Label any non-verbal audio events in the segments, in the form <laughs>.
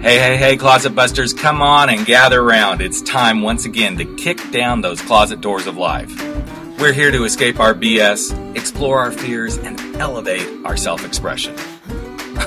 Hey, hey, hey, closet busters, come on and gather around. It's time once again to kick down those closet doors of life. We're here to escape our BS, explore our fears, and elevate our self expression.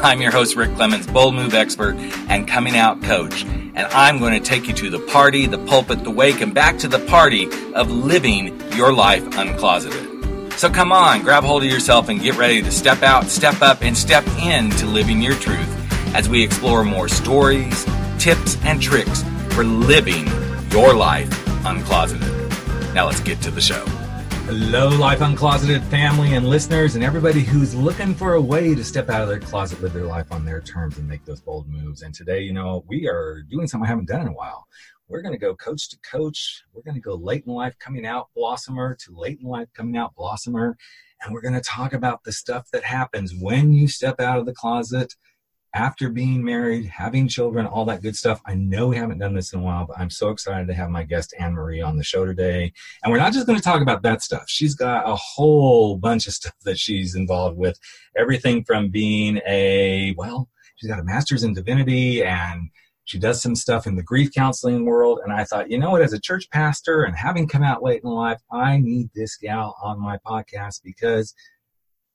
I'm your host, Rick Clemens, bold move expert and coming out coach, and I'm going to take you to the party, the pulpit, the wake, and back to the party of living your life uncloseted. So come on, grab hold of yourself and get ready to step out, step up, and step into living your truth as we explore more stories, tips, and tricks for living your life uncloseted. Now let's get to the show. Hello, Life Uncloseted family and listeners, and everybody who's looking for a way to step out of their closet, live their life on their terms, and make those bold moves. And today, you know, we are doing something I haven't done in a while. We're going to go coach to coach. We're going to go late in life coming out blossomer to late in life coming out blossomer. And we're going to talk about the stuff that happens when you step out of the closet after being married, having children, all that good stuff. I know we haven't done this in a while, but I'm so excited to have my guest Anne Marie on the show today. And we're not just going to talk about that stuff. She's got a whole bunch of <laughs> stuff that she's involved with. Everything from being a, well, she's got a master's in divinity and she does some stuff in the grief counseling world. And I thought, you know what, as a church pastor and having come out late in life, I need this gal on my podcast because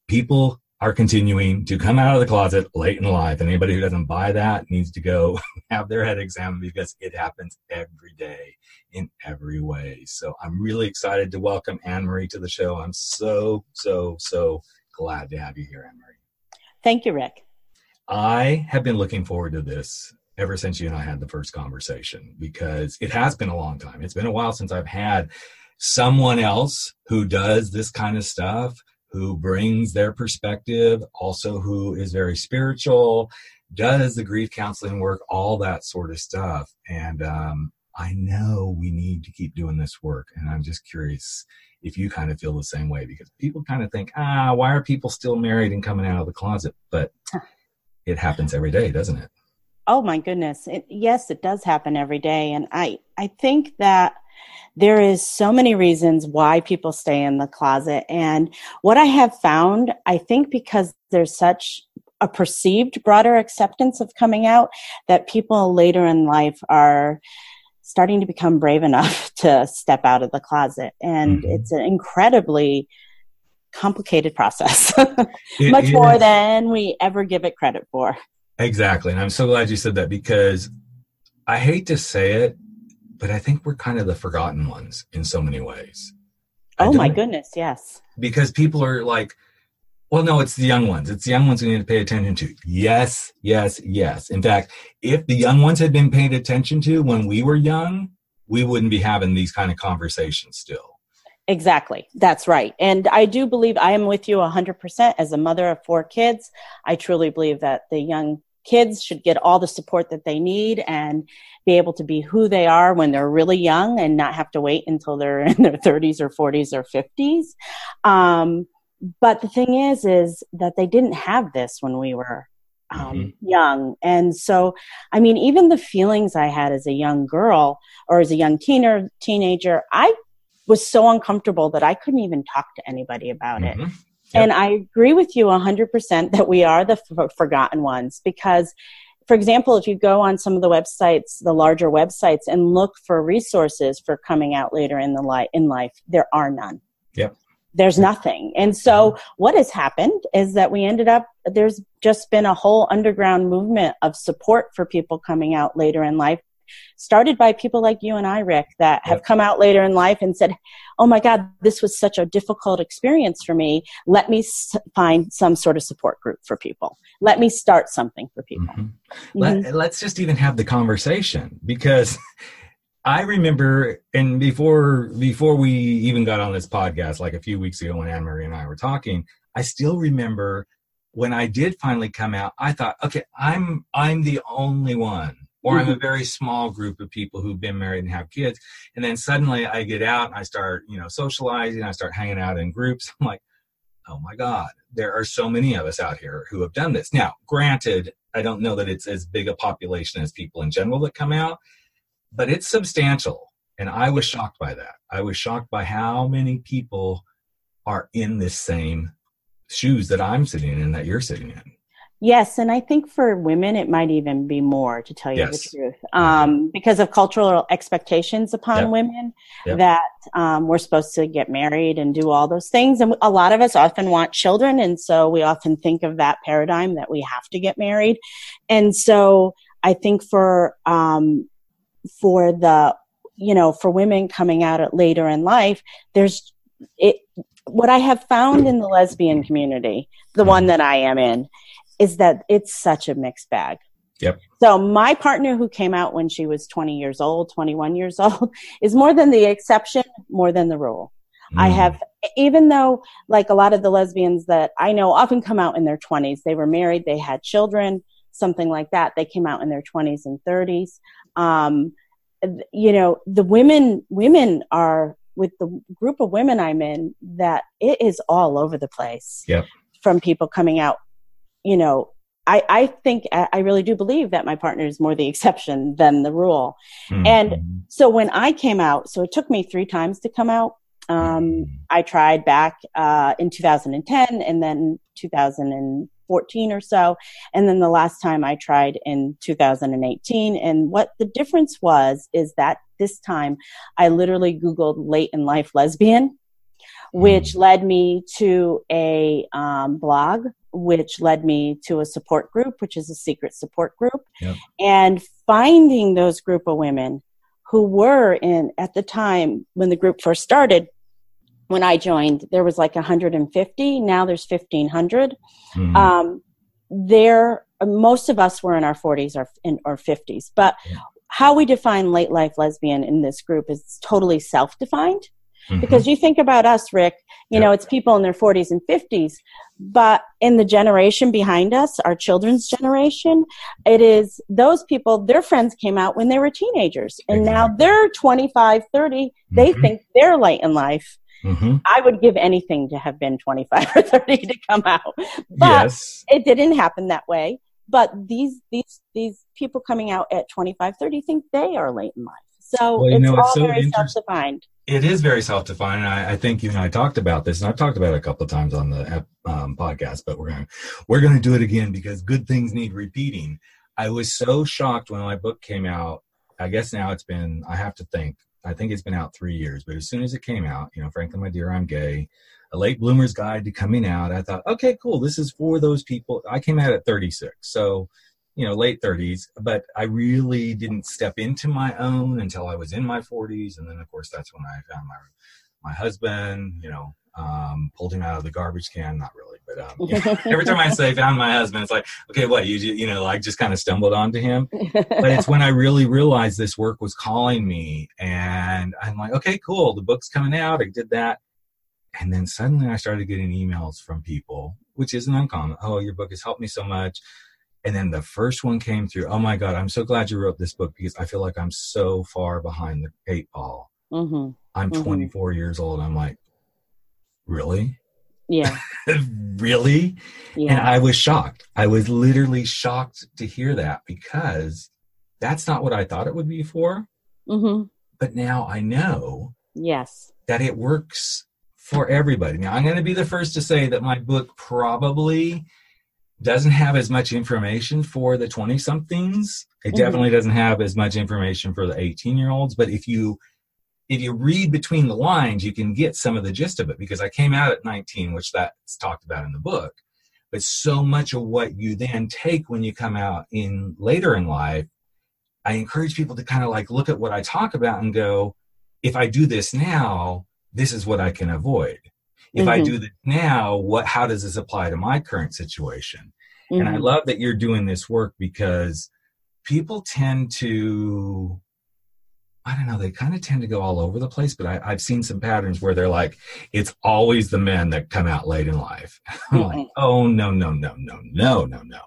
people are continuing to come out of the closet late in life. And anybody who doesn't buy that needs to go <laughs> have their head examined because it happens every day in every way. So I'm really excited to welcome Anne Marie to the show. I'm so, so, so glad to have you here, Anne Marie. Thank you, Rick. I have been looking forward to this ever since you and I had the first conversation because it has been a long time. It's been a while since I've had someone else who does this kind of stuff who brings their perspective, also who is very spiritual, does the grief counseling work, all that sort of stuff. And um, I know we need to keep doing this work. And I'm just curious if you kind of feel the same way because people kind of think, ah, why are people still married and coming out of the closet? But it happens every day, doesn't it? Oh my goodness. It, yes, it does happen every day. And I, I think that there is so many reasons why people stay in the closet. And what I have found, I think because there's such a perceived broader acceptance of coming out that people later in life are starting to become brave enough <laughs> to step out of the closet. And mm-hmm. it's an incredibly complicated process, <laughs> much more than we ever give it credit for. Exactly. And I'm so glad you said that because I hate to say it, but I think we're kind of the forgotten ones in so many ways. Oh my goodness, yes. Because people are like, well, no, it's the young ones. It's the young ones we need to pay attention to. Yes, yes, yes. In fact, if the young ones had been paid attention to when we were young, we wouldn't be having these kind of conversations still. Exactly. That's right. And I do believe I am with you 100% as a mother of four kids. I truly believe that the young kids should get all the support that they need and be able to be who they are when they're really young and not have to wait until they're <laughs> in their 30s or 40s or 50s. Um, but the thing is, is that they didn't have this when we were um, mm-hmm. young. And so, I mean, even the feelings I had as a young girl or as a young teenager, I was so uncomfortable that I couldn't even talk to anybody about mm-hmm. it. Yep. And I agree with you 100% that we are the f- forgotten ones because, for example, if you go on some of the websites, the larger websites, and look for resources for coming out later in the li- in life, there are none. Yep. There's nothing. And so mm-hmm. what has happened is that we ended up, there's just been a whole underground movement of support for people coming out later in life started by people like you and I, Rick, that have come out later in life and said, Oh my God, this was such a difficult experience for me. Let me s- find some sort of support group for people. Let me start something for people. Mm-hmm. Mm-hmm. Let's just even have the conversation because <laughs> I remember, and before before we even got on this podcast, like a few weeks ago when Anne Marie and I were talking, I still remember when I did finally come out. I thought, okay, I'm I'm the only one or mm-hmm. I'm a mm-hmm. very small group of people who've been married and have kids. And then suddenly I get out and I start, you know, socializing, I start hanging out in groups. I'm like, oh my God, there are so many of us out here who have done this. Now, granted, I don't know that it's as big a population as people in general that come out, but it's substantial. And I was shocked by that. I was shocked by how many people are in this same shoes that I'm sitting in that you're sitting in. Yes, and I think for women it might even be more, to tell you Yes. the truth, um, because of cultural expectations upon Yep. women Yep. that um, we're supposed to get married and do all those things, and a lot of us often want children, and so we often think of that paradigm that we have to get married, and so I think for um, for the you know for women coming out at later in life, there's it. What I have found in the lesbian community, the one that I am in, is that it's such a mixed bag. Yep. So my partner who came out when she was 20 years old, 21 years <laughs> old, is more than the exception, more than the rule. I Mm. have, even though like a lot of the lesbians that I know often come out in their 20s, they were married, they had children, something like that. They came out in their 20s and 30s. Um, you know, the women, women are with the group of women I'm in that it is all over the place. Yep. From people coming out, you know, I, I think I really do believe that my partner is more the exception than the rule. Mhm. and- So when I came out, so it took me three times to come out. Um, I tried back uh, in 2010 and then 2014 or so. And then the last time I tried in 2018. And what the difference was is that this time I literally Googled late in life lesbian, which led me to a um, blog, which led me to a support group, which is a secret support group. Yep. And finding those group of women who were in, at the time when the group first started, when I joined, there was like 150. Now there's 1,500. Mhm. Um, there, most of us were in our 40s or in or 50s, but Yeah. how we define late life lesbian in this group is totally self-defined. Mhm. Because you think about us, Rick, you Yeah. know, it's people in their 40s and 50s, but in the generation behind us, our children's generation, it is those people, their friends came out when they were teenagers, and now they're 25, 30. They Mhm. think they're late in life. Mhm. I would give anything to have been 25 <laughs> or 30 to come out. But yes. it didn't happen that way. But these these these people coming out at 25, 30 think they are late in life. So Well, it's know, all it's so very self-defined. It is very self-defined. I, I think you and I talked about this, and I've talked about it a couple of times on the um, podcast. But we're gonna we're gonna do it again because good things need repeating. I was so shocked when my book came out. I guess now it's been. I have to think. I think it's been out three years. But as soon as it came out, you know, frankly, my dear, I'm gay. A late bloomer's guide to coming out. I thought, okay, cool. This is for those people. I came out at 36, so you know, late 30s. But I really didn't step into my own until I was in my 40s, and then of course that's when I found my my husband. You know, um, pulled him out of the garbage can. Not really, but um, you know, every time I say found my husband, it's like, okay, what you you know, like just kind of stumbled onto him. But it's when I really realized this work was calling me, and I'm like, okay, cool. The book's coming out. I did that. And then suddenly I started getting emails from people, which isn't uncommon. Oh, your book has helped me so much. And then the first one came through. Oh my God, I'm so glad you wrote this book because I feel like I'm so far behind the eight ball. hmm I'm Mhm. 24 years old. I'm like, really? Yeah, <laughs> really? Yeah. And I was shocked. I was literally shocked to hear that because that's not what I thought it would be for. hmm But now I know yes, that it works for everybody. Now, I'm going to be the first to say that my book probably doesn't have as much information for the 20 somethings. It Mhm. definitely doesn't have as much information for the 18 year olds. But if you if you read between the lines, you can get some of the gist of it because I came out at 19, which that's talked about in the book. But so much of what you then take when you come out in later in life, I encourage people to kind of like look at what I talk about and go, if I do this now, this is what I can avoid. If I Mhm. do this now, what how does this apply to my current situation? And I Mhm. love that you're doing this work because people tend to I don't know, they kind of tend to go all over the place, but I, I've seen some patterns where they're like, it's always the men that come out late in life. <laughs> I'm like, Mm-mm. oh no, no, no, no, no, no, no.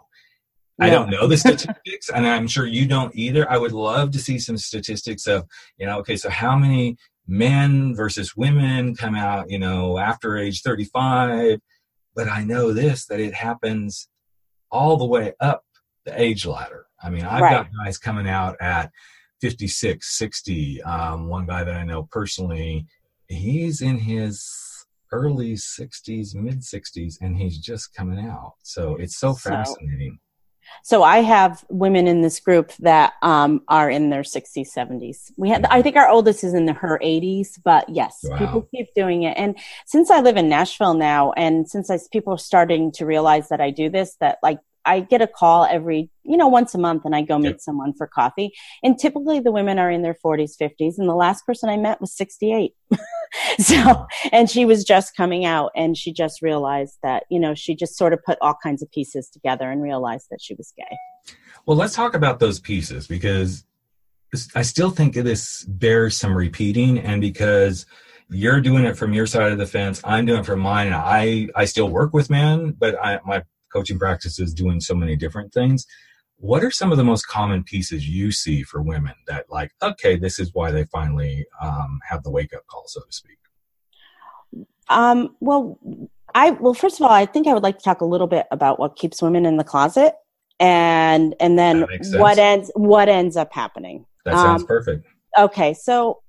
I don't know the statistics, and I'm sure you don't either. I would love to see some statistics of, you know, okay, so how many men versus women come out, you know, after age 35. But I know this that it happens all the way up the age ladder. I mean, I've Right. got guys coming out at 56, 60. Um, one guy that I know personally, he's in his early 60s, mid 60s, and he's just coming out. So it's so, so fascinating. So I have women in this group that um, are in their 60s, 70s. We had, I think our oldest is in the, her 80s, but yes, wow. people keep doing it. And since I live in Nashville now, and since I, people are starting to realize that I do this, that like I get a call every, you know, once a month and I go meet yep. someone for coffee. And typically the women are in their 40s, 50s. And the last person I met was 68. <laughs> so, and she was just coming out and she just realized that, you know, she just sort of put all kinds of pieces together and realized that she was gay. Well, let's talk about those pieces because I still think this bears some repeating and because you're doing it from your side of the fence. I'm doing it from mine. And I, I still work with men, but I, my coaching practices doing so many different things. What are some of the most common pieces you see for women that like okay this is why they finally um, have the wake up call so to speak? Um, well i well first of all i think i would like to talk a little bit about what keeps women in the closet and and then what ends what ends up happening. That sounds um, perfect. okay so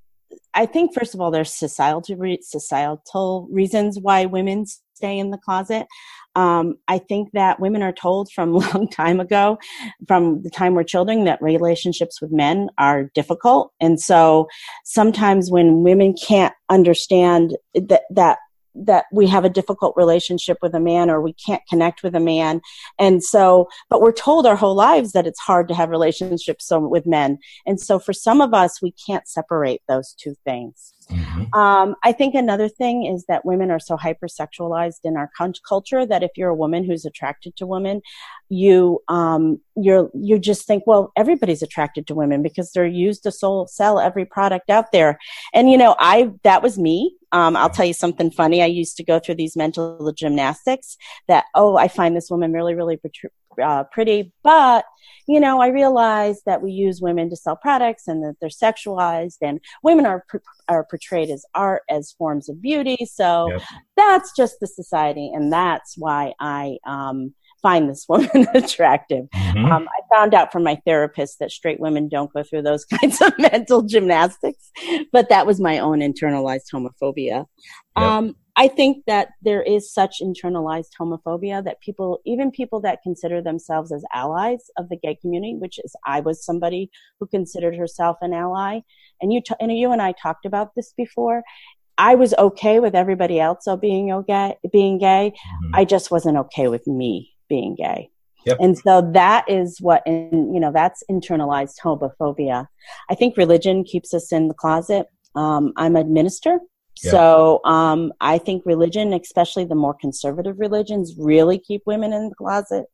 i think first of all there's societal re- societal reasons why women stay in the closet um, I think that women are told from a <laughs> long time ago, from the time we're children, that relationships with men are difficult. And so sometimes when women can't understand that, that that we have a difficult relationship with a man or we can't connect with a man. And so but we're told our whole lives that it's hard to have relationships with men. And so for some of us we can't separate those two things mm-hmm. um, i think another thing is that women are so hypersexualized in our culture that if you're a woman who's attracted to women you um, you're you just think well everybody's attracted to women because they're used to sell every product out there and you know i that was me um, I'll tell you something funny. I used to go through these mental gymnastics that, oh, I find this woman really, really uh, pretty, but you know, I realized that we use women to sell products and that they're sexualized and women are, are portrayed as art, as forms of beauty. So yep. that's just the society. And that's why I, um, find this woman <laughs> attractive. Mm-hmm. Um, I found out from my therapist that straight women don't go through those <laughs> kinds of mental gymnastics, but that was my own internalized homophobia. Yep. Um, I think that there is such internalized homophobia that people, even people that consider themselves as allies of the gay community, which is I was somebody who considered herself an ally, and you t- and you and I talked about this before. I was okay with everybody else being okay, being gay. Mm-hmm. I just wasn't okay with me being gay. Yep. And so that is what, in, you know, that's internalized homophobia. I think religion keeps us in the closet. Um, I'm a minister. Yep. So um, I think religion, especially the more conservative religions, really keep women in the closet.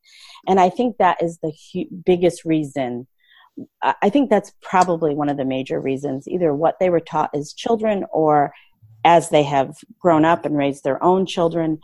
And I think that is the hu- biggest reason. I think that's probably one of the major reasons, either what they were taught as children or as they have grown up and raised their own children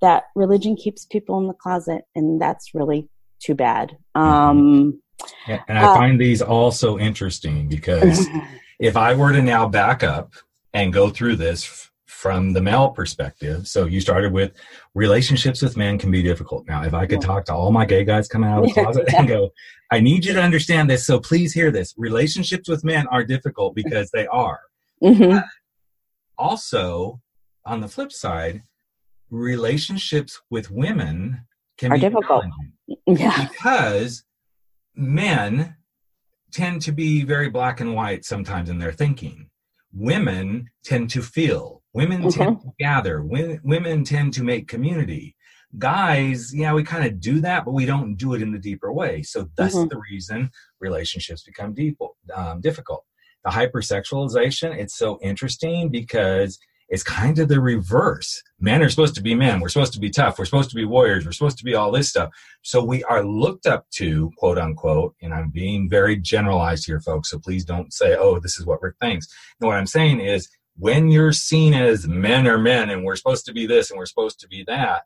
that religion keeps people in the closet, and that's really too bad. Um, and I uh, find these all so interesting because <laughs> if I were to now back up and go through this f- from the male perspective, so you started with relationships with men can be difficult. Now, if I could talk to all my gay guys coming out of the <laughs> closet yeah. and go, I need you to understand this, so please hear this. Relationships with men are difficult because they are. Mm-hmm. Also, on the flip side, relationships with women can are be difficult. Yeah. Because men tend to be very black and white sometimes in their thinking. Women tend to feel. Women mm-hmm. tend to gather. Women, women tend to make community. Guys, yeah, we kind of do that, but we don't do it in the deeper way. So that's mm-hmm. the reason relationships become deep, um, difficult. The hypersexualization, it's so interesting because it's kind of the reverse. Men are supposed to be men. We're supposed to be tough. We're supposed to be warriors. We're supposed to be all this stuff. So we are looked up to, quote unquote, and I'm being very generalized here, folks. So please don't say, oh, this is what Rick thinks. No, what I'm saying is when you're seen as men are men and we're supposed to be this and we're supposed to be that,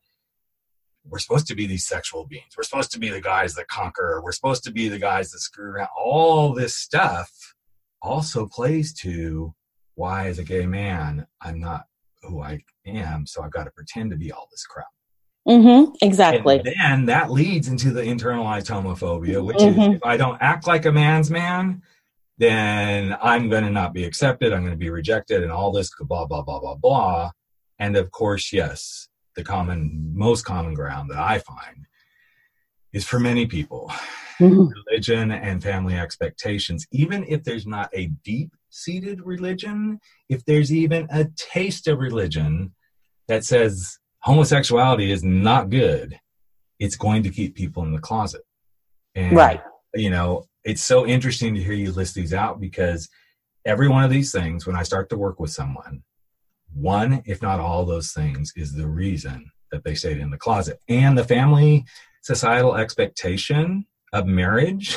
we're supposed to be these sexual beings. We're supposed to be the guys that conquer. We're supposed to be the guys that screw around. All this stuff also plays to why as a gay man i'm not who i am so i've got to pretend to be all this crap. Mm-hmm, exactly. and then that leads into the internalized homophobia which mm-hmm. is if i don't act like a man's man then i'm going to not be accepted i'm going to be rejected and all this blah blah blah blah blah. And of course, yes, the common, most common ground that I find is for many people mm-hmm. religion and family expectations. Even if there's not a deep seated religion, if there's even a taste of religion that says homosexuality is not good, it's going to keep people in the closet. And, right. You know, it's so interesting to hear you list these out because every one of these things, when I start to work with someone, one, if not all those things, is the reason that they stayed in the closet. And the family societal expectation of marriage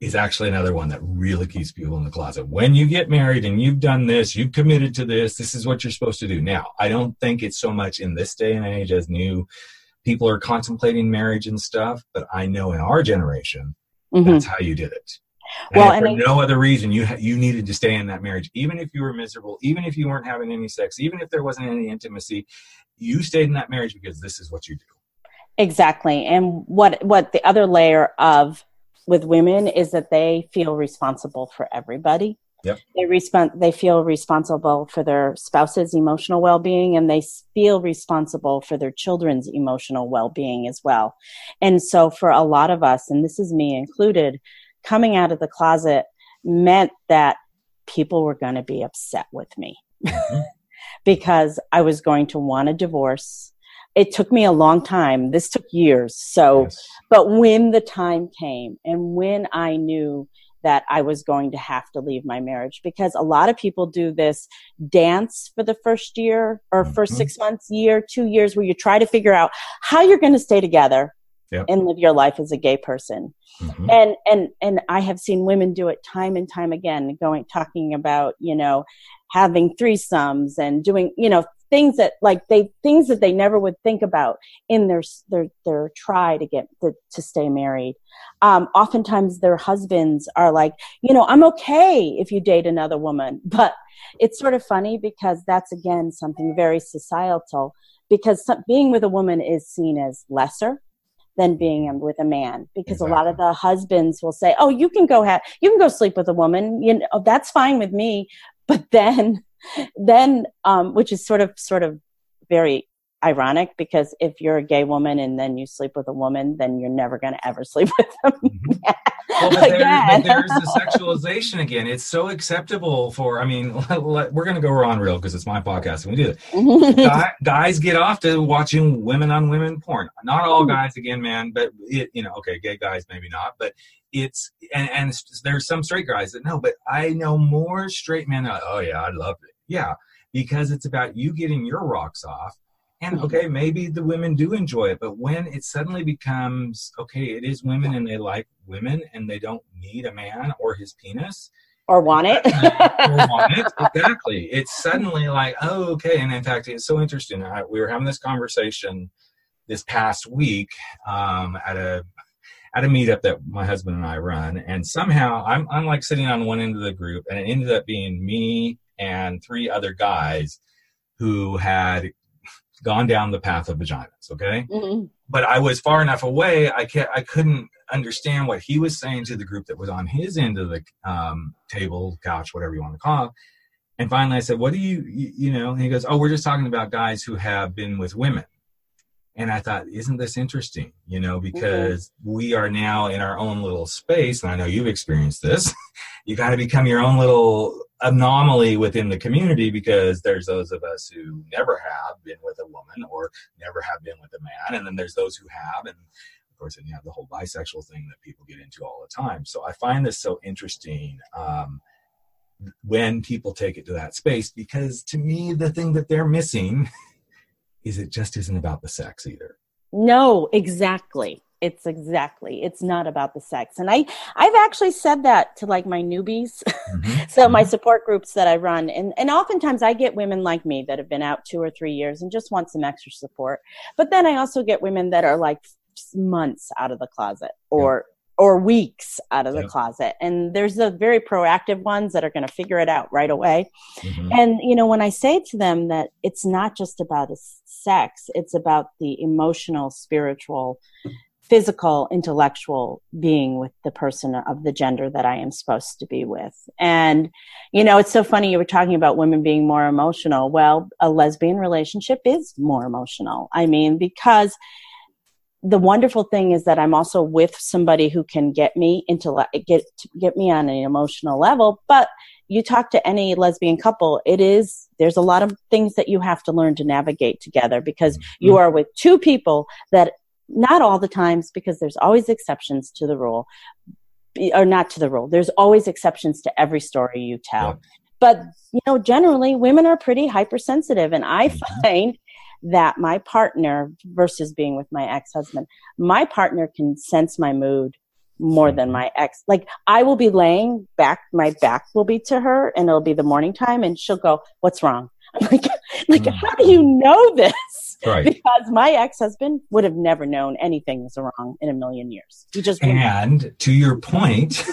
is actually another one that really keeps people in the closet. When you get married and you've done this, you've committed to this, this is what you're supposed to do. Now, I don't think it's so much in this day and age as new people are contemplating marriage and stuff, but I know in our generation, mm-hmm. that's how you did it. And well, for I, no other reason, you ha- you needed to stay in that marriage, even if you were miserable, even if you weren't having any sex, even if there wasn't any intimacy, you stayed in that marriage because this is what you do. Exactly, and what what the other layer of with women is that they feel responsible for everybody. Yep. They respond. They feel responsible for their spouse's emotional well-being, and they feel responsible for their children's emotional well-being as well. And so, for a lot of us, and this is me included, coming out of the closet meant that people were going to be upset with me mm-hmm. <laughs> because I was going to want a divorce it took me a long time. This took years. So, yes. but when the time came and when I knew that I was going to have to leave my marriage, because a lot of people do this dance for the first year or mm-hmm. first six months, year, two years, where you try to figure out how you're going to stay together yep. and live your life as a gay person. Mm-hmm. And, and, and I have seen women do it time and time again, going, talking about, you know, having threesomes and doing, you know, things that like they things that they never would think about in their their their try to get the, to stay married. Um, oftentimes their husbands are like, you know, I'm okay if you date another woman, <laughs> but it's sort of funny because that's again something very societal because some, being with a woman is seen as lesser than being with a man because exactly. a lot of the husbands will say oh you can go have you can go sleep with a woman you know that's fine with me but then then um, which is sort of sort of very ironic because if you're a gay woman and then you sleep with a woman, then you're never going to ever <laughs> sleep with them mm-hmm. well, but, there, but there's the sexualization again. It's so acceptable for. I mean, <laughs> we're going to go on real because it's my podcast and we do it. <laughs> Mm-hmm. guys get off to watching women on women porn. Not all guys, again, man, but it, you know, okay, gay guys maybe not, but it's and, and there's some straight guys that know, but I know more straight men. That, oh yeah, I'd love it yeah, because it's about you getting your rocks off. And mm-hmm. okay, maybe the women do enjoy it, but when it suddenly becomes okay, it is women and they like women and they don't need a man or his penis or want it. or want it. <laughs> Exactly. It's suddenly like, oh, okay. And in fact, it's so interesting. I, we were having this conversation this past week um, at a at a meetup that my husband and I run, and somehow I'm I'm like sitting on one end of the group, and it ended up being me and three other guys who had gone down the path of vaginas. Okay, mm-hmm. but I was far enough away. I can't, I couldn't understand what he was saying to the group that was on his end of the um, table, couch, whatever you want to call it. And finally, I said, "What do you, you, you know?" And he goes, "Oh, we're just talking about guys who have been with women." And I thought, isn't this interesting? You know, mm-hmm. because mm-hmm. we are now in our own little space, and I know you've experienced this. <laughs> you got to become your own little anomaly within the community because there's those of us who never have been with a woman or never have been with a man, and then there's those who have, and of course, then you have the whole bisexual thing that people get into all the time. So I find this so interesting. Um, when people take it to that space because to me the thing that they're missing <laughs> is it just isn't about the sex either. No, exactly. It's exactly. It's not about the sex. And I I've actually said that to like my newbies. Mm-hmm. <laughs> so mm-hmm. my support groups that I run and and oftentimes I get women like me that have been out 2 or 3 years and just want some extra support. But then I also get women that are like months out of the closet or or weeks out of the closet. And there's the very proactive ones that are going to figure it out right away. Mm-hmm. And, you know, when I say to them that it's not just about sex, it's about the emotional, spiritual physical, intellectual being with the person of the gender that I am supposed to be with. And, you know, it's so funny you were talking about women being more emotional. Well, a lesbian relationship is more emotional. I mean, because the wonderful thing is that I'm also with somebody who can get me into get get me on an emotional level, but you talk to any lesbian couple, it is there's a lot of things that you have to learn to navigate together because you mm-hmm. are with two people that not all the times because there's always exceptions to the rule or not to the rule there's always exceptions to every story you tell yeah. but you know generally women are pretty hypersensitive and i mm-hmm. find that my partner versus being with my ex-husband my partner can sense my mood more than mm-hmm. my ex like i will be laying back my back will be to her and it'll be the morning time and she'll go what's wrong <laughs> I'm like like mm. how do you know this Right. Because my ex husband would have never known anything was wrong in a million years. He just and to your point,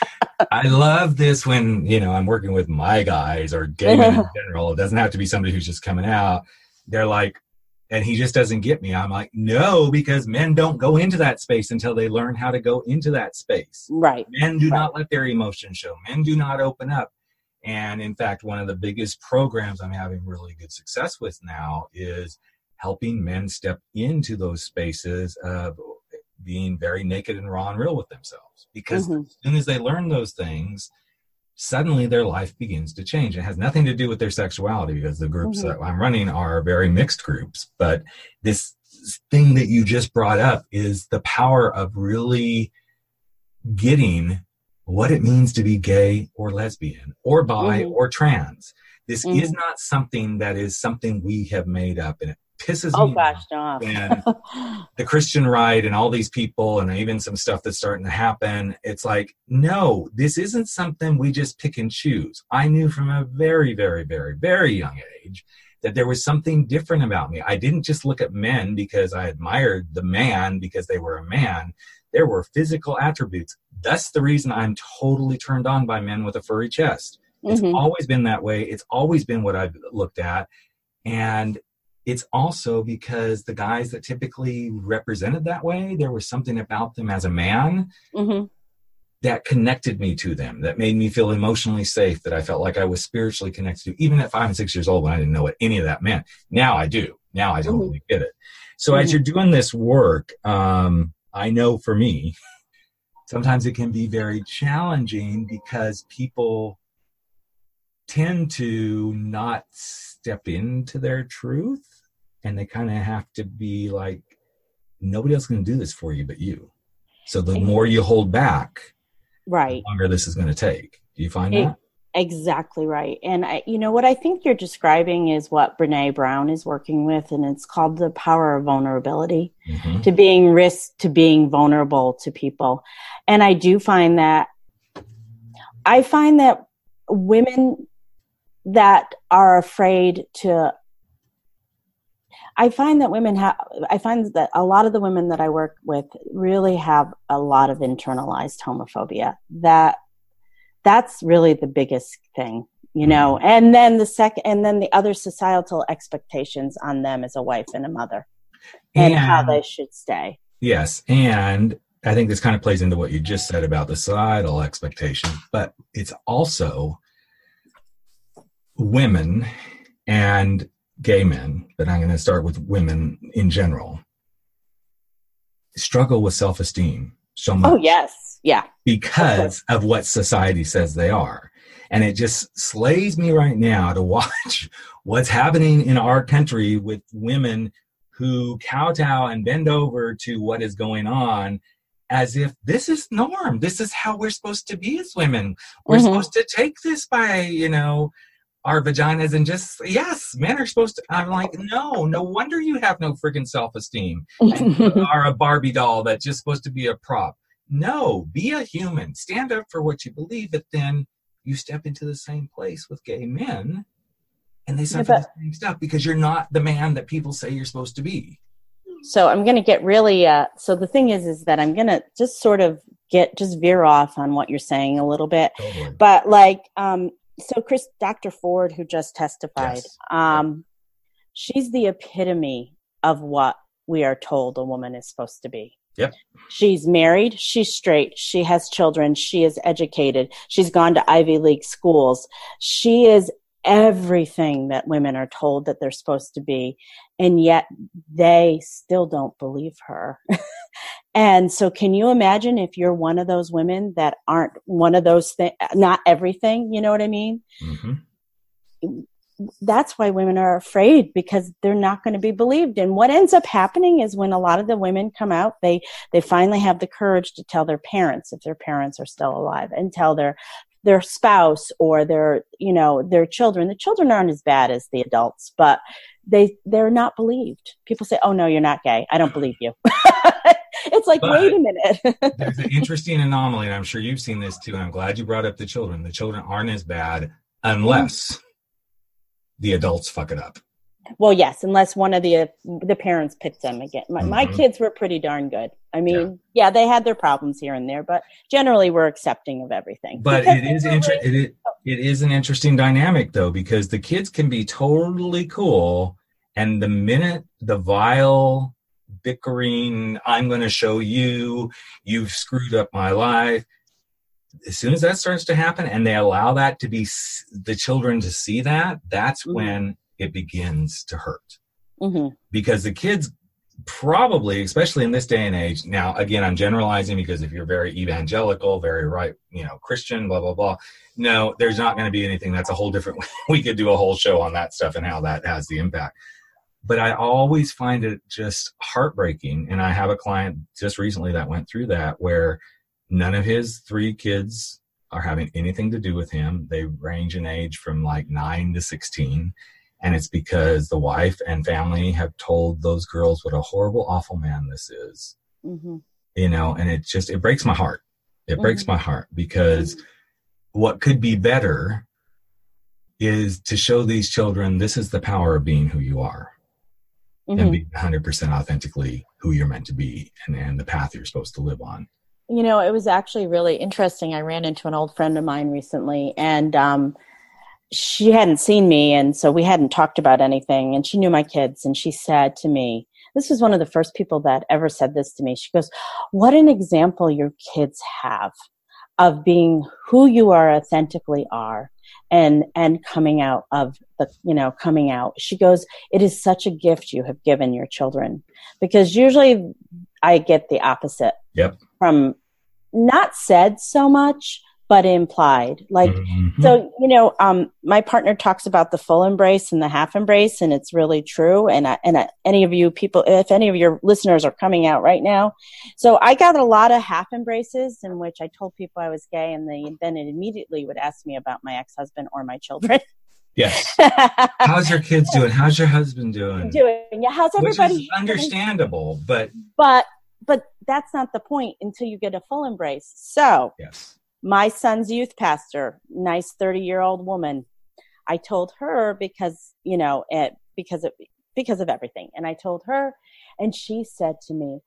<laughs> I love this when you know I'm working with my guys or gay men in <laughs> general. It doesn't have to be somebody who's just coming out. They're like, and he just doesn't get me. I'm like, no, because men don't go into that space until they learn how to go into that space. Right. Men do right. not let their emotions show. Men do not open up. And in fact, one of the biggest programs I'm having really good success with now is helping men step into those spaces of being very naked and raw and real with themselves. Because mm-hmm. as soon as they learn those things, suddenly their life begins to change. It has nothing to do with their sexuality because the groups mm-hmm. that I'm running are very mixed groups. But this thing that you just brought up is the power of really getting what it means to be gay or lesbian or bi mm-hmm. or trans. This is mm-hmm. not something that is something we have made up and it pisses oh, me gosh, off. and <laughs> the Christian right and all these people and even some stuff that's starting to happen. It's like, no, this isn't something we just pick and choose. I knew from a very, very, very, very young age that there was something different about me. I didn't just look at men because I admired the man because they were a man. There were physical attributes. That's the reason I'm totally turned on by men with a furry chest. It's mm-hmm. always been that way. It's always been what I've looked at. And it's also because the guys that typically represented that way, there was something about them as a man mm-hmm. that connected me to them, that made me feel emotionally safe, that I felt like I was spiritually connected to, even at five and six years old when I didn't know what any of that meant. Now I do. Now I totally mm-hmm. get it. So mm-hmm. as you're doing this work, um, I know for me, <laughs> sometimes it can be very challenging because people tend to not step into their truth and they kind of have to be like nobody else can do this for you but you. So the more you hold back right. the longer this is going to take. Do you find it, that? exactly right. And I, you know what i think you're describing is what Brené Brown is working with and it's called the power of vulnerability. Mm-hmm. to being risk to being vulnerable to people. And i do find that i find that women that are afraid to I find that women have, I find that a lot of the women that I work with really have a lot of internalized homophobia. That, that's really the biggest thing, you know, mm-hmm. and then the second, and then the other societal expectations on them as a wife and a mother and, and how they should stay. Yes. And I think this kind of plays into what you just said about the societal expectation, but it's also women and gay men, but I'm going to start with women in general, struggle with self esteem so much. Oh, yes. Yeah. Because of what society says they are. And it just slays me right now to <laughs> watch what's happening in our country with women who kowtow and bend over to what is going on as if this is norm. This is how we're supposed to be as women. We're mm-hmm. supposed to take this by, you know, our vaginas and just yes men are supposed to i'm like no no wonder you have no freaking self-esteem <laughs> are a barbie doll that's just supposed to be a prop. No be a human. Stand up for what you believe but then you step into the same place with gay men and they suffer yeah, the same stuff because you're not the man that people say you're supposed to be. So i'm going to get really uh so the thing is is that i'm going to just sort of get just veer off on what you're saying a little bit. Totally. but like um so Chris, Dr. Ford, who just testified, yes. um, she's the epitome of what we are told a woman is supposed to be. Yep. She's married, she's straight, she has children, she is educated, she's gone to Ivy League schools. She is everything that women are told that they're supposed to be, and yet they still don't believe her. <laughs> and so, can you imagine if you're one of those women that aren't one of those things, not everything, you know what I mean? Mm-hmm. That's why women are afraid because they're not going to be believed. And what ends up happening is when a lot of the women come out they they finally have the courage to tell their parents if their parents are still alive and tell their their spouse or their you know their children. The children aren't as bad as the adults but they they're not believed. People say oh no you're not gay. I don't believe you <laughs> it's like but wait a minute <laughs> there's an interesting anomaly and i'm sure you've seen this too and i'm glad you brought up the children the children aren't as bad unless the adults fuck it up. Well, yes, unless one of the uh, the parents picked them again. My, mm-hmm. my, kids were pretty darn good. I mean, yeah. yeah. they had their problems here and there, but generally we're accepting of everything. But it is inter- it, is, it is an interesting dynamic though because the kids can be totally cool, and the minute the vile bickering, I'm going to show you, you've screwed up my life. As soon as that starts to happen, and they allow that to be the children to see that, that's mm-hmm. when it begins to hurt. Mm-hmm. Because the kids probably, especially in this day and age, now again, I'm generalizing because if you're very evangelical, very right, you know, Christian, blah, blah, blah, no, there's not going to be anything. That's a whole different, <laughs> we could do a whole show on that stuff and how that has the impact. But I always find it just heartbreaking. And I have a client just recently that went through that where none of his three kids are having anything to do with him. They range in age from like nine to 16. And it's because the wife and family have told those girls what a horrible, awful man this is. Mm-hmm. You know, and it just, it breaks my heart. It mm-hmm. breaks my heart because mm-hmm. what could be better is to show these children this is the power of being who you are and mm-hmm. being 100% authentically who you're meant to be and, and the path you're supposed to live on. You know, it was actually really interesting. I ran into an old friend of mine recently, and um, she hadn't seen me, and so we hadn't talked about anything. And she knew my kids, and she said to me, "This was one of the first people that ever said this to me." She goes, "What an example your kids have of being who you are authentically are." And and coming out of the you know coming out. She goes it is such a gift you have given your children. Because usually i get the opposite yep. from not said so much but implied like mm-hmm. so you know um my partner talks about the full embrace and the half embrace and it's really true and I, and I, any of you people if any of your listeners are coming out right now so i got a lot of half embraces in which i told people i was gay and they then it immediately would ask me about my ex-husband or my children <laughs> Yes. <laughs> how's your kids doing? How's your husband doing? Doing. Yeah. How's everybody? Which is understandable, but but but that's not the point until you get a full embrace. So, yes. My son's youth pastor, nice 30 year old woman, I told her because, you know, it, because of, because of everything. And I told her, and she said to me,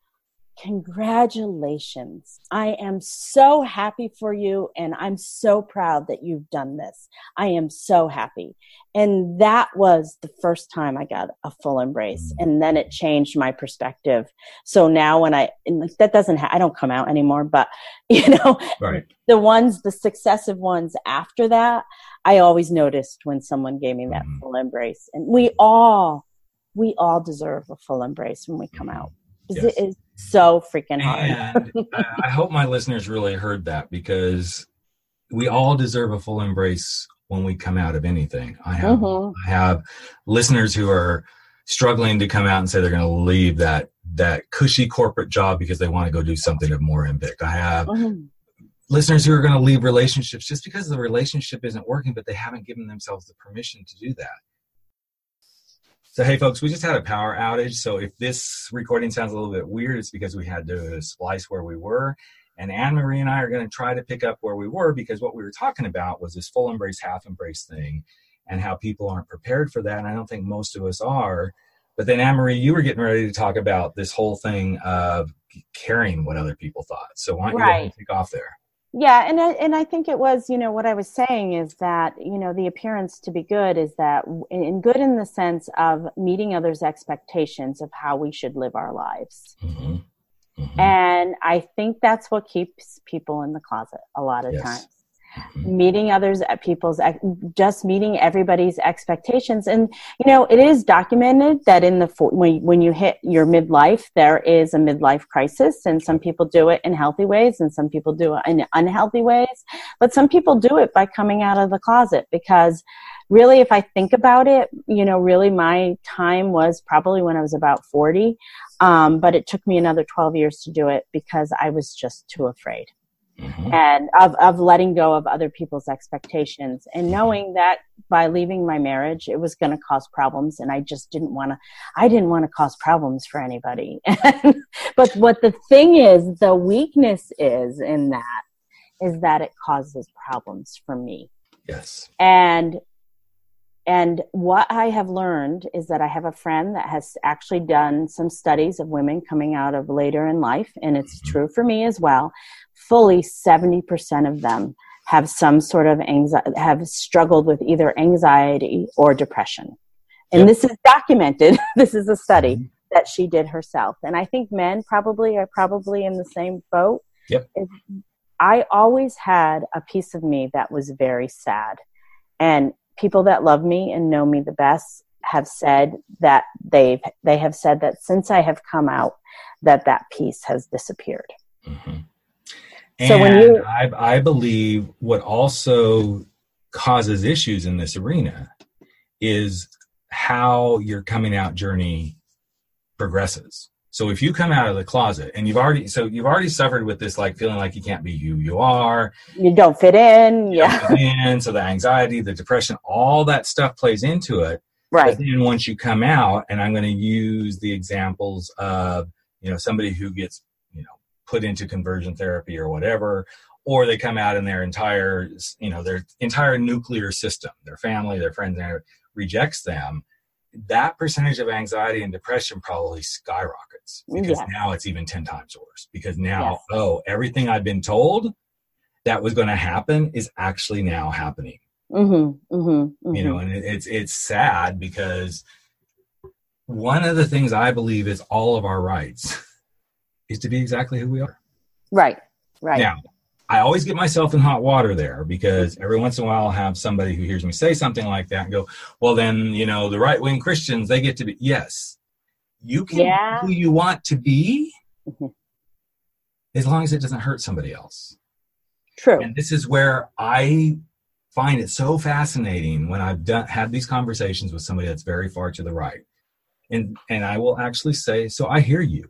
Congratulations. I am so happy for you and I'm so proud that you've done this. I am so happy. And that was the first time I got a full embrace. And then it changed my perspective. So now when I, that doesn't, ha- I don't come out anymore, but <laughs> you know, right. the ones, the successive ones after that, I always noticed when someone gave me that mm-hmm. full embrace. And we all, we all deserve a full embrace when we come out. Yes. It is so freaking hard. I hope my listeners really heard that because we all deserve a full embrace when we come out of anything. I have mm-hmm. I have listeners who are struggling to come out and say they're going to leave that that cushy corporate job because they want to go do something of more impact. I have mm-hmm. listeners who are going to leave relationships just because the relationship isn't working, but they haven't given themselves the permission to do that. So, hey, folks, we just had a power outage. So, if this recording sounds a little bit weird, it's because we had to splice where we were. And Anne Marie and I are going to try to pick up where we were because what we were talking about was this full embrace, half embrace thing and how people aren't prepared for that. And I don't think most of us are. But then, Anne Marie, you were getting ready to talk about this whole thing of caring what other people thought. So, why don't right. you take off there? Yeah, and I, and I think it was, you know, what I was saying is that, you know, the appearance to be good is that, in good in the sense of meeting others' expectations of how we should live our lives. Mm-hmm. Mm-hmm. And I think that's what keeps people in the closet a lot of yes. times. Meeting others at people's, just meeting everybody's expectations. And, you know, it is documented that in the, when, when you hit your midlife, there is a midlife crisis. And some people do it in healthy ways and some people do it in unhealthy ways. But some people do it by coming out of the closet because really, if I think about it, you know, really my time was probably when I was about 40. Um, but it took me another 12 years to do it because I was just too afraid. Mm-hmm. And of, of letting go of other people's expectations and knowing that by leaving my marriage, it was going to cause problems. And I just didn't want to, I didn't want to cause problems for anybody. <laughs> but what the thing is, the weakness is in that, is that it causes problems for me. Yes. And and what I have learned is that I have a friend that has actually done some studies of women coming out of later in life, and it's mm-hmm. true for me as well. Fully 70% of them have some sort of anxiety, have struggled with either anxiety or depression. And yep. this is documented. <laughs> this is a study mm-hmm. that she did herself. And I think men probably are probably in the same boat. Yep. I always had a piece of me that was very sad. And people that love me and know me the best have said that they've they have said that since I have come out that that piece has disappeared. Mm-hmm. So when you, I, I believe what also causes issues in this arena is how your coming out journey progresses. So if you come out of the closet and you've already so you've already suffered with this like feeling like you can't be who you are. You don't fit in. yeah. Fit in, so the anxiety, the depression, all that stuff plays into it. Right. But then once you come out, and I'm going to use the examples of, you know, somebody who gets, you know, put into conversion therapy or whatever, or they come out and their entire, you know, their entire nuclear system, their family, their friends, rejects them that percentage of anxiety and depression probably skyrockets because yes. now it's even 10 times worse because now yes. oh everything i've been told that was going to happen is actually now happening mm-hmm, mm-hmm, mm-hmm. you know and it, it's it's sad because one of the things i believe is all of our rights <laughs> is to be exactly who we are right right now I always get myself in hot water there because every once in a while I'll have somebody who hears me say something like that and go, well, then, you know, the right wing Christians, they get to be, yes, you can yeah. be who you want to be mm-hmm. as long as it doesn't hurt somebody else. True. And this is where I find it so fascinating when I've done, had these conversations with somebody that's very far to the right. And, and I will actually say, so I hear you.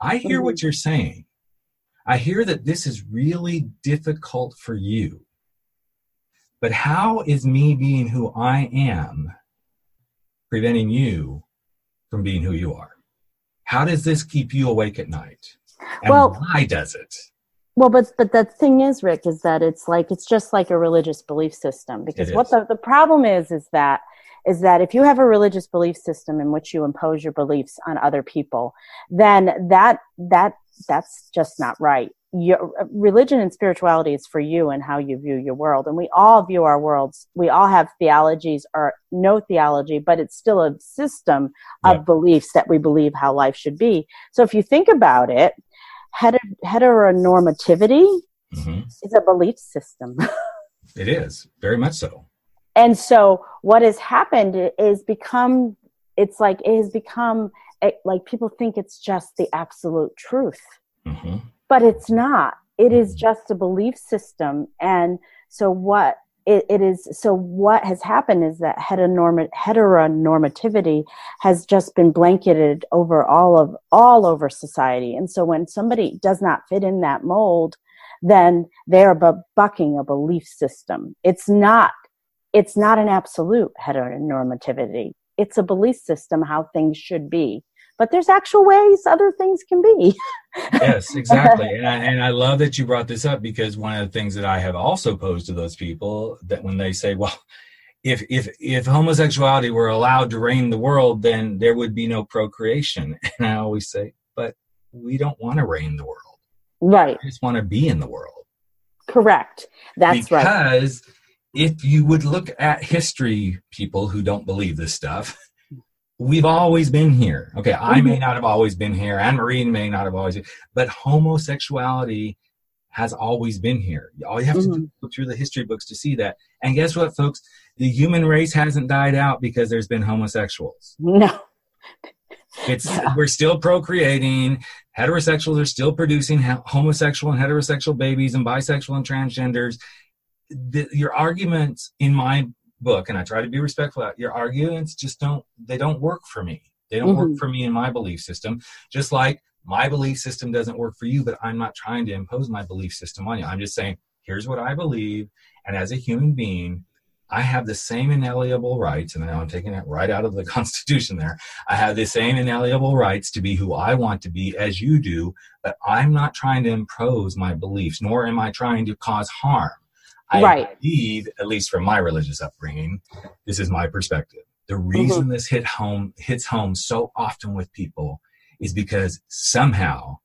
I hear mm-hmm. what you're saying I hear that this is really difficult for you. But how is me being who I am preventing you from being who you are? How does this keep you awake at night? And well, why does it? Well, but but the thing is, Rick, is that it's like it's just like a religious belief system. Because what the, the problem is is that is that if you have a religious belief system in which you impose your beliefs on other people, then that that that's just not right. Your religion and spirituality is for you and how you view your world. And we all view our worlds. We all have theologies or no theology, but it's still a system of yeah. beliefs that we believe how life should be. So if you think about it, heteronormativity mm-hmm. is a belief system. <laughs> it is very much so. And so what has happened is become, it's like, it has become it, like people think it's just the absolute truth. Mm-hmm. but it's not. It is mm-hmm. just a belief system. And so what it, it is so what has happened is that heteronormativity has just been blanketed over all of all over society. And so when somebody does not fit in that mold then they're bu- bucking a belief system. It's not it's not an absolute heteronormativity. It's a belief system how things should be but there's actual ways other things can be. <laughs> Yes exactly. And I, and I love that you brought this up because one of the things that i have also posed to those people that when they say well if if if homosexuality were allowed to reign the world then there would be no procreation. <laughs> And i always say but we don't want to reign the world. Right. We just want to be in the world. Correct. That's because right. Because if you would look at history people who don't believe this stuff we've always been here. Okay, I may mm-hmm. not have always been here, Anne Marie may not have always been, but homosexuality has always been here. All you have to do mm-hmm. is look through the history books to see that. And guess what, folks? The human race hasn't died out because there's been homosexuals. No. It's we're still procreating. Heterosexuals are still producing homosexual and heterosexual babies, and bisexual and transgenders. The, your arguments in my book, and I try to be respectful. Your arguments just don't they don't work for me. They don't Mhm. work for me in my belief system. Just like my belief system doesn't work for you, but I'm not trying to impose my belief system on you. I'm just saying, here's what I believe, and as a human being, I have the same inalienable rights, and now I'm taking it right out of the <laughs> Constitution there. I have the same inalienable rights to be who I want to be as you do, but I'm not trying to impose my beliefs, nor am I trying to cause harm. I Right. believe, at least from my religious upbringing, this is my perspective. The reason this hit home hits home so often with people is because somehow,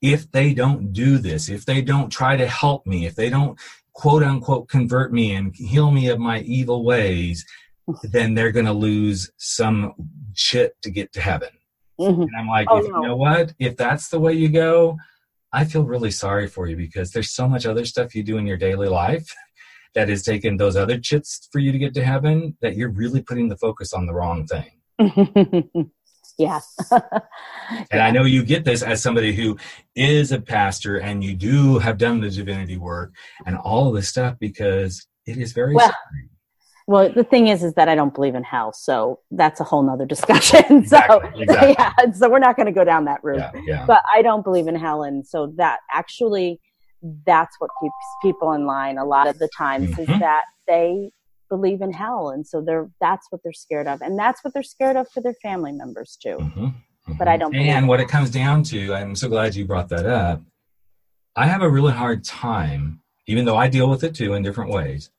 if they don't do this, if they don't try to help me, if they don't quote unquote convert me and heal me of my evil ways, <laughs> then they're going to lose some shit to get to heaven. Mhm. And I'm like, Oh, if, no. you know what? If that's the way you go, I feel really sorry for you because there's so much other stuff you do in your daily life <laughs> that is taking those other chits for you to get to heaven that you're really putting the focus on the wrong thing. <laughs> yeah. <laughs> And I know you get this as somebody who is a pastor and you do have done the divinity work and all of this stuff because it is very Well, scary. Well, the thing is, is that I don't believe in hell, so that's a whole nother discussion. Exactly, <laughs> so, exactly. <laughs> yeah, so we're not going to go down that route. Yeah, yeah. But I don't believe in hell, and so that actually, that's what keeps people in line a lot of the times Mhm. is that they believe in hell, and so they're that's what they're scared of, and that's what they're scared of for their family members too. Mhm, But I don't And what it comes down to, I'm so glad you brought that up. I have a really hard time, even though I deal with it too in different ways.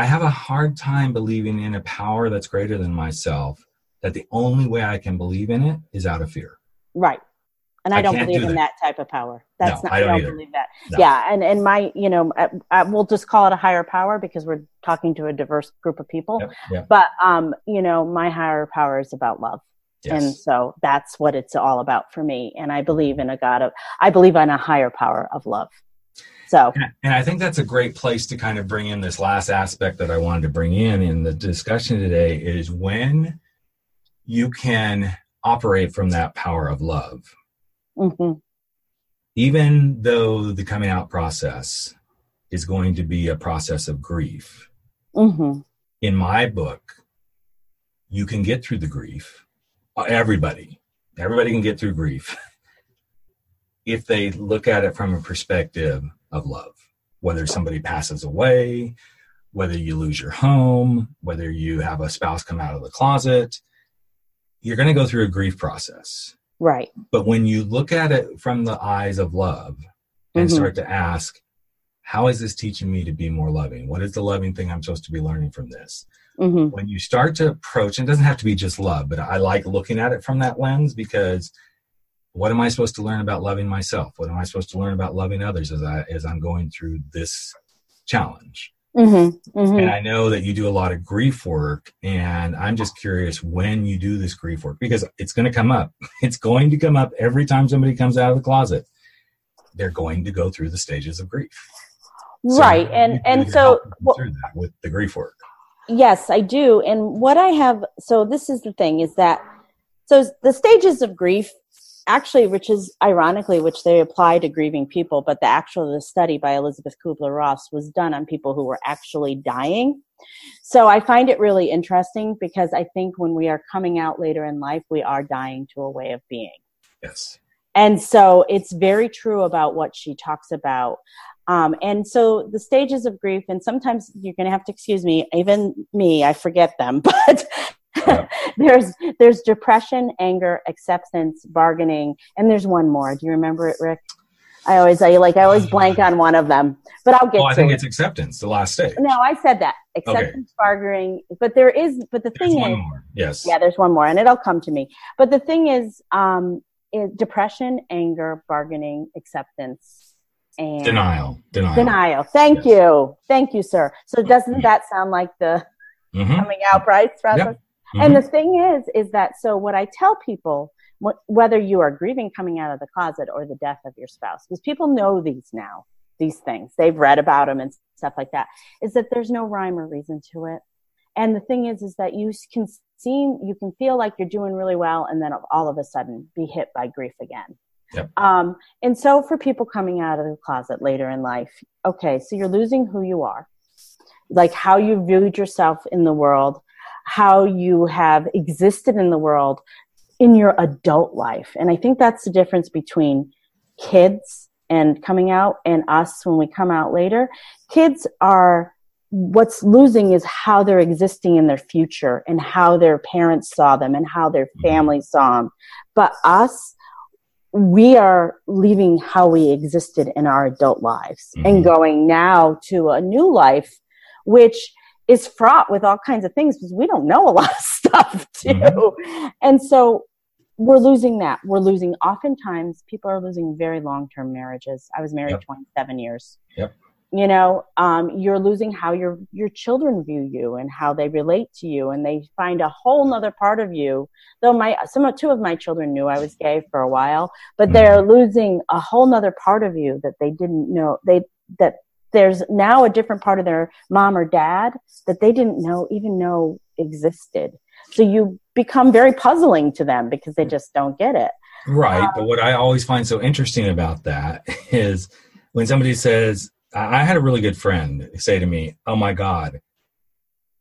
I have a hard time believing in a power that's greater than myself. That the only way I can believe in it is out of fear. Right. And I, I don't believe do in that. that type of power. That's No, not. I I don't don't, believe that. No. Yeah, and and my, you know, I, I, we'll just call it a higher power because we're talking to a diverse group of people. Yep, yep, But um, you know, my higher power is about love, and so that's what it's all about for me. And I believe in a God of, I believe in a higher power of love. So And- I think that's a great place to kind of bring in this last aspect that I wanted to bring in in the discussion today is when you can operate from that power of love. hmm even though the coming out process is going to be a process of grief, hmm in my book, you can get through the grief. Everybody, everybody can get through grief <laughs> if they look at it from a perspective of love. Whether somebody passes away, whether you lose your home, whether you have a spouse come out of the closet, you're going to go through a grief process. right. But when you look at it from the eyes of love and Mhm. start to ask, how is this teaching me to be more loving? What is the loving thing I'm supposed to be learning from this? hmm When you start to approach, and it doesn't have to be just love, but I like looking at it from that lens because what am I supposed to learn about loving myself? What am I supposed to learn about loving others as I as I'm going through this challenge? hmm hmm And I know that you do a lot of grief work, and I'm just curious when you do this grief work because it's going to come up. <laughs> It's going to come up every time somebody comes out of the closet. They're going to go through the stages of grief. Right. And and so well, through that with the grief work. Yes, I do. And what I have, so this is the thing is that, so the stages of grief, actually, which is ironically, which they apply to grieving people, but the actual the study by Elisabeth Kübler-Ross was done on people who were actually dying. So I find it really interesting because I think when we are coming out later in life, we are dying to a way of being. Yes. And so it's very true about what she talks about. Um, and so the stages of grief, and sometimes you're going to have to excuse me, even me, I forget them, <laughs> but Yeah. <laughs> there's there's depression, anger, acceptance, bargaining, and there's one more. Do you remember it, Rick? I always I like I always blank on one of them, but I'll get Well, I think it. it's acceptance, the last stage. no, I said that acceptance, bargaining, but there is, but the There's thing one is, more. Yes. yeah, there's one more, and it'll come to me. But the thing is, um, is depression, anger, bargaining, acceptance, and Denial. Denial. Denial. Thank Yes. you, thank you, sir. So doesn't that sound like the Mhm. coming out price process? Mm-hmm. And the thing is, is that so what I tell people, whether you are grieving coming out of the closet or the death of your spouse, because people know these now, these things, they've read about them and stuff like that, is that there's no rhyme or reason to it. And the thing is, is that you can seem, you can feel like you're doing really well, and then all of a sudden be hit by grief again. Yep. Um, and so for people coming out of the closet later in life, okay, so you're losing who you are, like how you viewed yourself in the world, how you have existed in the world in your adult life. And I think that's the difference between kids and coming out and us when we come out later. Kids are what's losing is how they're existing in their future and how their parents saw them and how their family saw them. But us, we are leaving how we existed in our adult lives mm-hmm. and going now to a new life, which is fraught with all kinds of things because we don't know a <laughs> lot of stuff too. Mm-hmm. And so we're losing that. We're losing, oftentimes, people are losing very long term marriages. I was married yep. 27 years. Yep you know um, you're losing how your your children view you and how they relate to you and they find a whole nother part of you though my some of two of my children knew i was gay for a while but mm-hmm. they're losing a whole nother part of you that they didn't know they that there's now a different part of their mom or dad that they didn't know even know existed. So you become very puzzling to them because they just don't get it. Right. Um, but what i always find so interesting about that <laughs> is when somebody says I had a really good friend say to me, "Oh my God,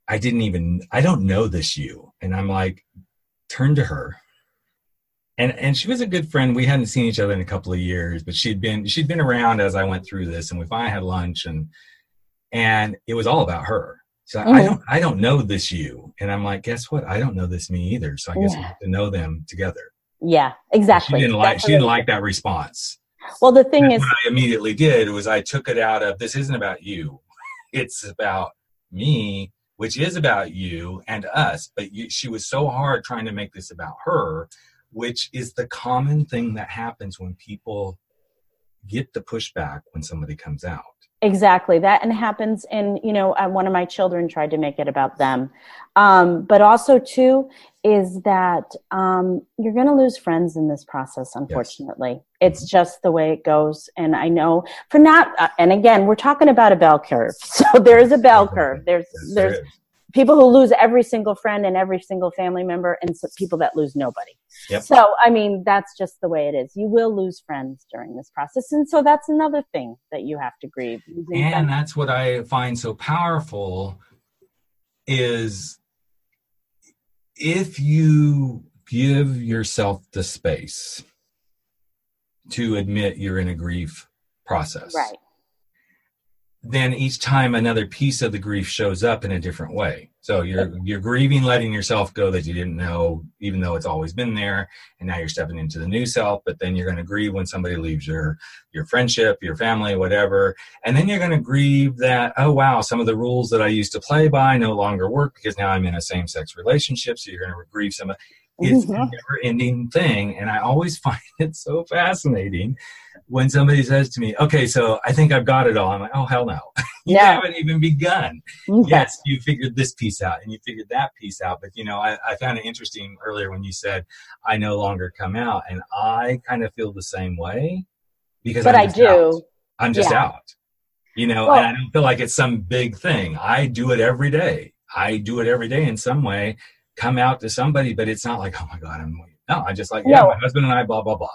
I didn't even I don't know this you," and I'm like, turn to her. And and she was a good friend. We hadn't seen each other in a couple of years, but she'd been she'd been around as I went through this, and we finally had lunch, and and it was all about her. So mm-hmm. I don't I don't know this you, and I'm like, guess what? I don't know this me either. So I guess yeah. we have to know them together. Yeah, exactly. she didn't like she didn't like that response. Well, the thing and is, what I immediately did was I took it out of this isn't about you, it's about me, which is about you and us. But you, she was so hard trying to make this about her, which is the common thing that happens when people get the pushback when somebody comes out. Exactly that, and happens. And you know, uh, one of my children tried to make it about them, um, but also too is that um, you're going to lose friends in this process. Unfortunately, yes. it's just the way it goes. And I know for not. Uh, and again, we're talking about a bell curve, <laughs> so there is a bell curve. There's yes, there's there people who lose every single friend and every single family member, and so people that lose nobody. Yep. So, I mean, that's just the way it is. You will lose friends during this process. And so that's another thing that you have to grieve. And friends. that's what I find so powerful is if you give yourself the space to admit you're in a grief process. Right then each time another piece of the grief shows up in a different way. So you're you're grieving, letting yourself go that you didn't know, even though it's always been there, and now you're stepping into the new self. But then you're going to grieve when somebody leaves your your friendship, your family, whatever, and then you're going to grieve that oh wow, some of the rules that I used to play by no longer work because now I'm in a same sex relationship. So you're going to grieve some of it's mm-hmm. a never ending thing. And I always <laughs> find it so fascinating when somebody says to me, okay, so I think I've got it all. I'm like, oh, hell no. <laughs> you yeah. haven't even begun. Yes, you figured this piece out and you figured that piece out. But, you know, I, I found it interesting earlier when you said, I no longer come out. And I kind of feel the same way because but i do. Out. I'm just yeah. out. You know, well, and I don't feel like it's some big thing. I do it every day. I do it every day in some way come out to somebody, but it's not like, oh my God, I'm no, I just like, yeah, no. my husband and I, blah, blah, blah.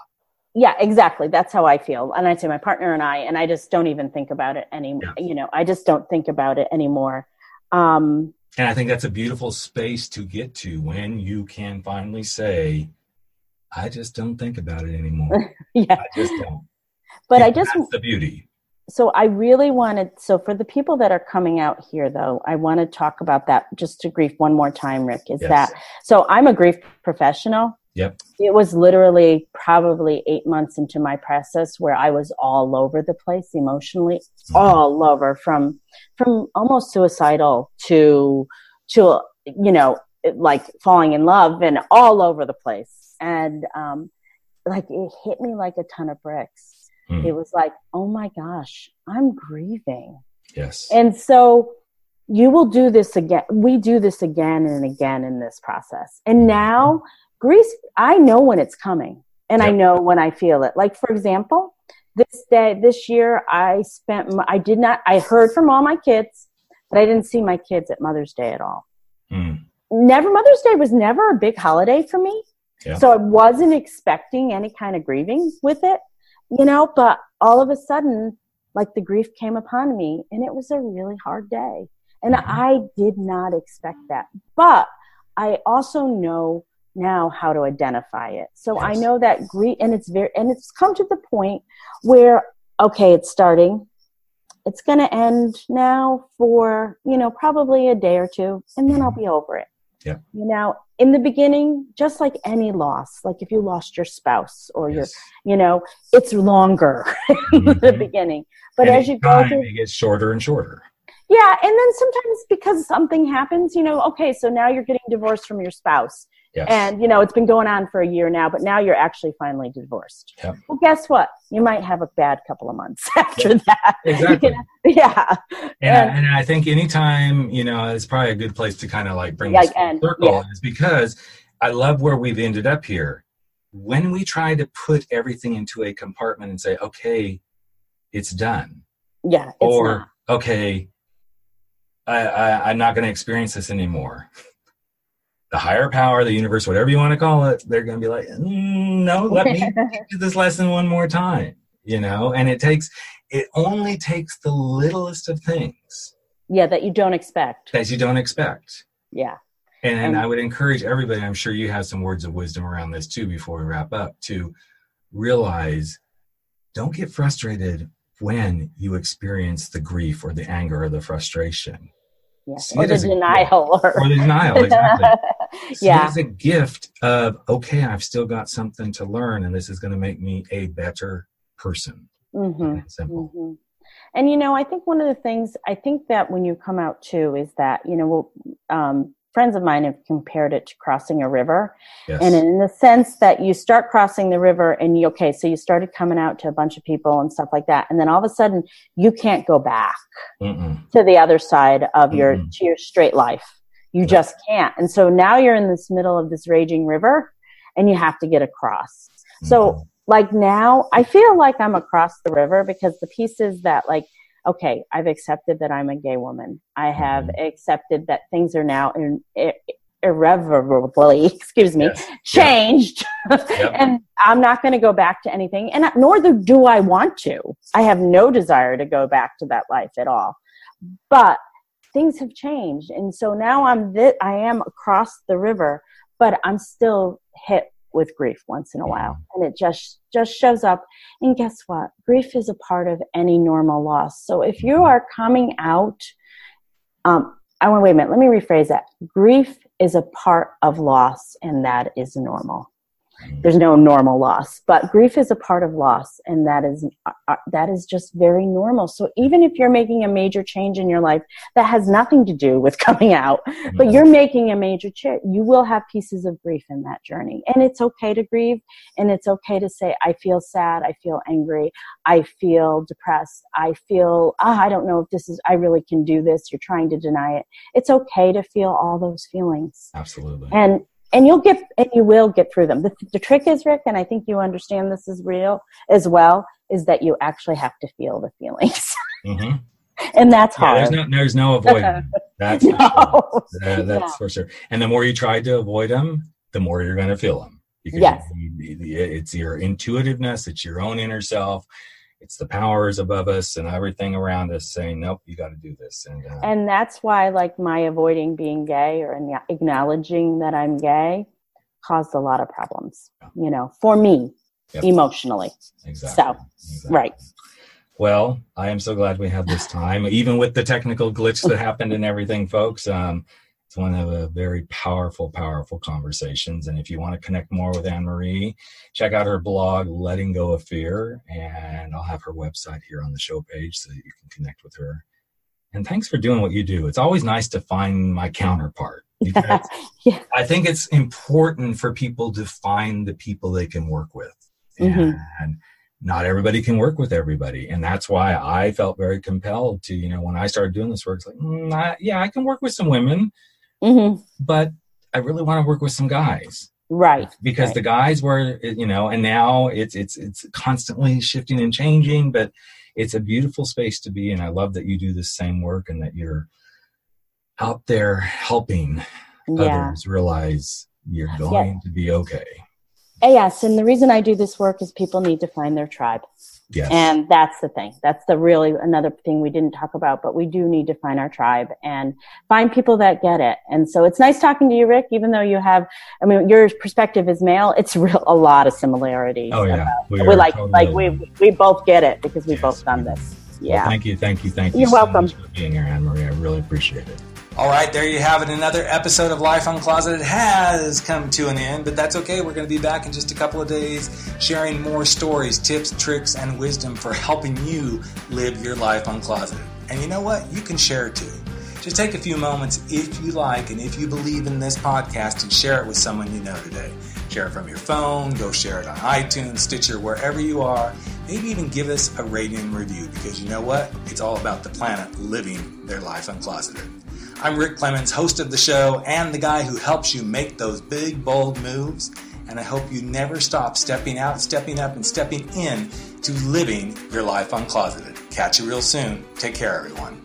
Yeah, exactly. That's how I feel. And I say my partner and I, and I just don't even think about it anymore. Yeah. You know, I just don't think about it anymore. Um, and I think that's a beautiful space to get to when you can finally say, I just don't think about it anymore. <laughs> yeah. I just don't. But and I just, that's the beauty so I really wanted, so for the people that are coming out here though, I want to talk about that just to grief one more time, Rick, is yes. that, so I'm a grief professional. Yep. It was literally probably eight months into my process where I was all over the place emotionally, mm-hmm. all over from, from almost suicidal to, to, you know, like falling in love and all over the place. And, um, like it hit me like a ton of bricks Mm. It was like, oh my gosh, I'm grieving. Yes. And so you will do this again. We do this again and again in this process. And now, grief, I know when it's coming and yep. I know when I feel it. Like, for example, this day, this year, I spent, I did not, I heard from all my kids, but I didn't see my kids at Mother's Day at all. Mm. Never, Mother's Day was never a big holiday for me. So I wasn't expecting any kind of grieving with it, you know, but all of a sudden, like the grief came upon me and it was a really hard day. And mm-hmm. I did not expect that. But I also know now how to identify it. So yes. I know that grief, and it's very, and it's come to the point where, okay, it's starting. It's going to end now for, you know, probably a day or two, and then I'll mm-hmm. be over it. Yeah. You know, in the beginning, just like any loss, like if you lost your spouse or yes. your, you know, it's longer mm-hmm. <laughs> in the mm-hmm. beginning. But and as you go through, it gets shorter and shorter. Yeah, and then sometimes because something happens, you know, okay, so now you're getting divorced from your spouse. And you know, it's been going on for a year now, but now you're actually finally divorced. Well, guess what? You might have a bad couple of months <laughs> after yep. that. <laughs> Exactly. yeah. And, and, and, I think anytime, you know, it's probably a good place to kind of like bring like, this and, circle yeah. is because I love where we've ended up here. When we try to put everything into a compartment and say, okay, it's done. Yeah. It's or, not. okay, I, I, I'm not going to experience this anymore. <laughs> The higher power, the universe, whatever you want to call it, they're going to be like, mm, no, let me <laughs> do this lesson one more time. You know, and it takes, it only takes the littlest of things. Yeah, that you don't expect. That you don't expect. Yeah. And, and, I would encourage everybody, I'm sure you have some words of wisdom around this too before we wrap up, to realize don't get frustrated when you experience the grief or the anger or the frustration. Yes. Or the denial. Or, or the denial, <laughs> exactly. yeah. It's a gift of, okay, I've still got something to learn, and this is going to make me a better person. Mm-hmm. Simple. Mm-hmm. And, you know, I think one of the things, I think that when you come out too is that, you know, um, friends of mine have compared it to crossing a river. Yes. And in the sense that you start crossing the river and you, okay, so you started coming out to a bunch of people and stuff like that. And then all of a sudden you can't go back Mm-mm. to the other side of Mm-mm. your, to your straight life. You just can't. And so now you're in this middle of this raging river and you have to get across. Mm-hmm. So like now I feel like I'm across the river because the pieces that like okay, I've accepted that I'm a gay woman. I have mm-hmm. accepted that things are now in, <laughs> excuse me, yes. changed. Yep. <laughs> and I'm not going to go back to anything. And nor do I want to. I have no desire to go back to that life at all. But things have changed. And so now I'm th- I am across the river, but I'm still hit with grief once in a while. And it just just shows up. And guess what? Grief is a part of any normal loss. So if you are coming out um i want wait a minute. Let me rephrase that. Grief is a part of loss and that is normal there's no normal loss but grief is a part of loss and that is uh, uh, that is just very normal. So even if you're making a major change in your life that has nothing to do with <laughs> coming out but you're making a major change you will have pieces of grief in that journey. And it's okay to grieve and it's okay to say i feel sad i feel angry i feel depressed i feel oh, i don't know if this is i really can do this you're trying to deny it. It's okay to feel all those feelings. Absolutely. And and you'll get and you will get through them. The, the trick is, Rick, and I think you understand this is real as well, is that you actually have to feel the feelings. Mm-hmm. <laughs> and that's yeah, hard. There's no, there's no avoiding. <laughs> That's no. for sure. Uh, that's yeah. for sure. And the more you try to avoid them, the more you're going to feel them. Because yes. it's your intuitiveness, it's your own inner self, it's the powers above us and everything around us saying nope you got to do this. And uh, and that's why like my avoiding being gay or acknowledging that i'm gay caused a lot of problems you know for me yep. emotionally. Exactly. So exactly. right. Well i am so glad we had this time even with the technical glitch that happened and everything folks. Um it's one of the very powerful, powerful conversations. And if you want to connect more with Anne Marie, check out her blog, Letting Go of Fear. And I'll have her website here on the show page so that you can connect with her. And thanks for doing what you do. It's always nice to find my counterpart. <laughs> yeah. I think it's important for people to find the people they can work with. Mm-hmm. And not everybody can work with everybody. And that's why I felt very compelled to, you know, when I started doing this work, it's like, mm, I, yeah, I can work with some women, hmm but I really want to work with some guys Right. because Right. the guys were, you know, and now it's, it's, it's constantly shifting and changing, but it's a beautiful space to be. And I love that you do the same work and that you're out there helping Yeah. others realize you're going to be okay. Uh, Yes, and the reason I do this work is people need to find their tribe. Yes. And that's the thing. That's the really another thing we didn't talk about, but we do need to find our tribe and find people that get it. And so it's nice talking to you, Rick, even though you have, I mean, your perspective is male. It's <laughs> real, a lot of similarities. oh yeah. about- We We're like, totally- like we, we both get it because we Yes, both done this. Well, Yeah. thank you, thank you, thank you You're so welcome. much for being here, Anne Marie. I really appreciate it. All right, there you have it. Another episode of Life Uncloseted has come to an end, but that's okay. We're going to be back in just a couple of days sharing more stories, tips, tricks, and wisdom for helping you live your life uncloseted. And you know what? You can share it too. Just take a few moments if you like and if you believe in this podcast and share it with someone you know today. Share it from your phone, go share it on iTunes, Stitcher, wherever you are. Maybe even give us a rating and review because you know what? It's all about the planet living their life uncloseted. I'm Rick Clemens, host of the show and the guy who helps you make those big, bold moves. And I hope you never stop stepping out, stepping up, and stepping in to living your life uncloseted. Catch you real soon. Take care, everyone.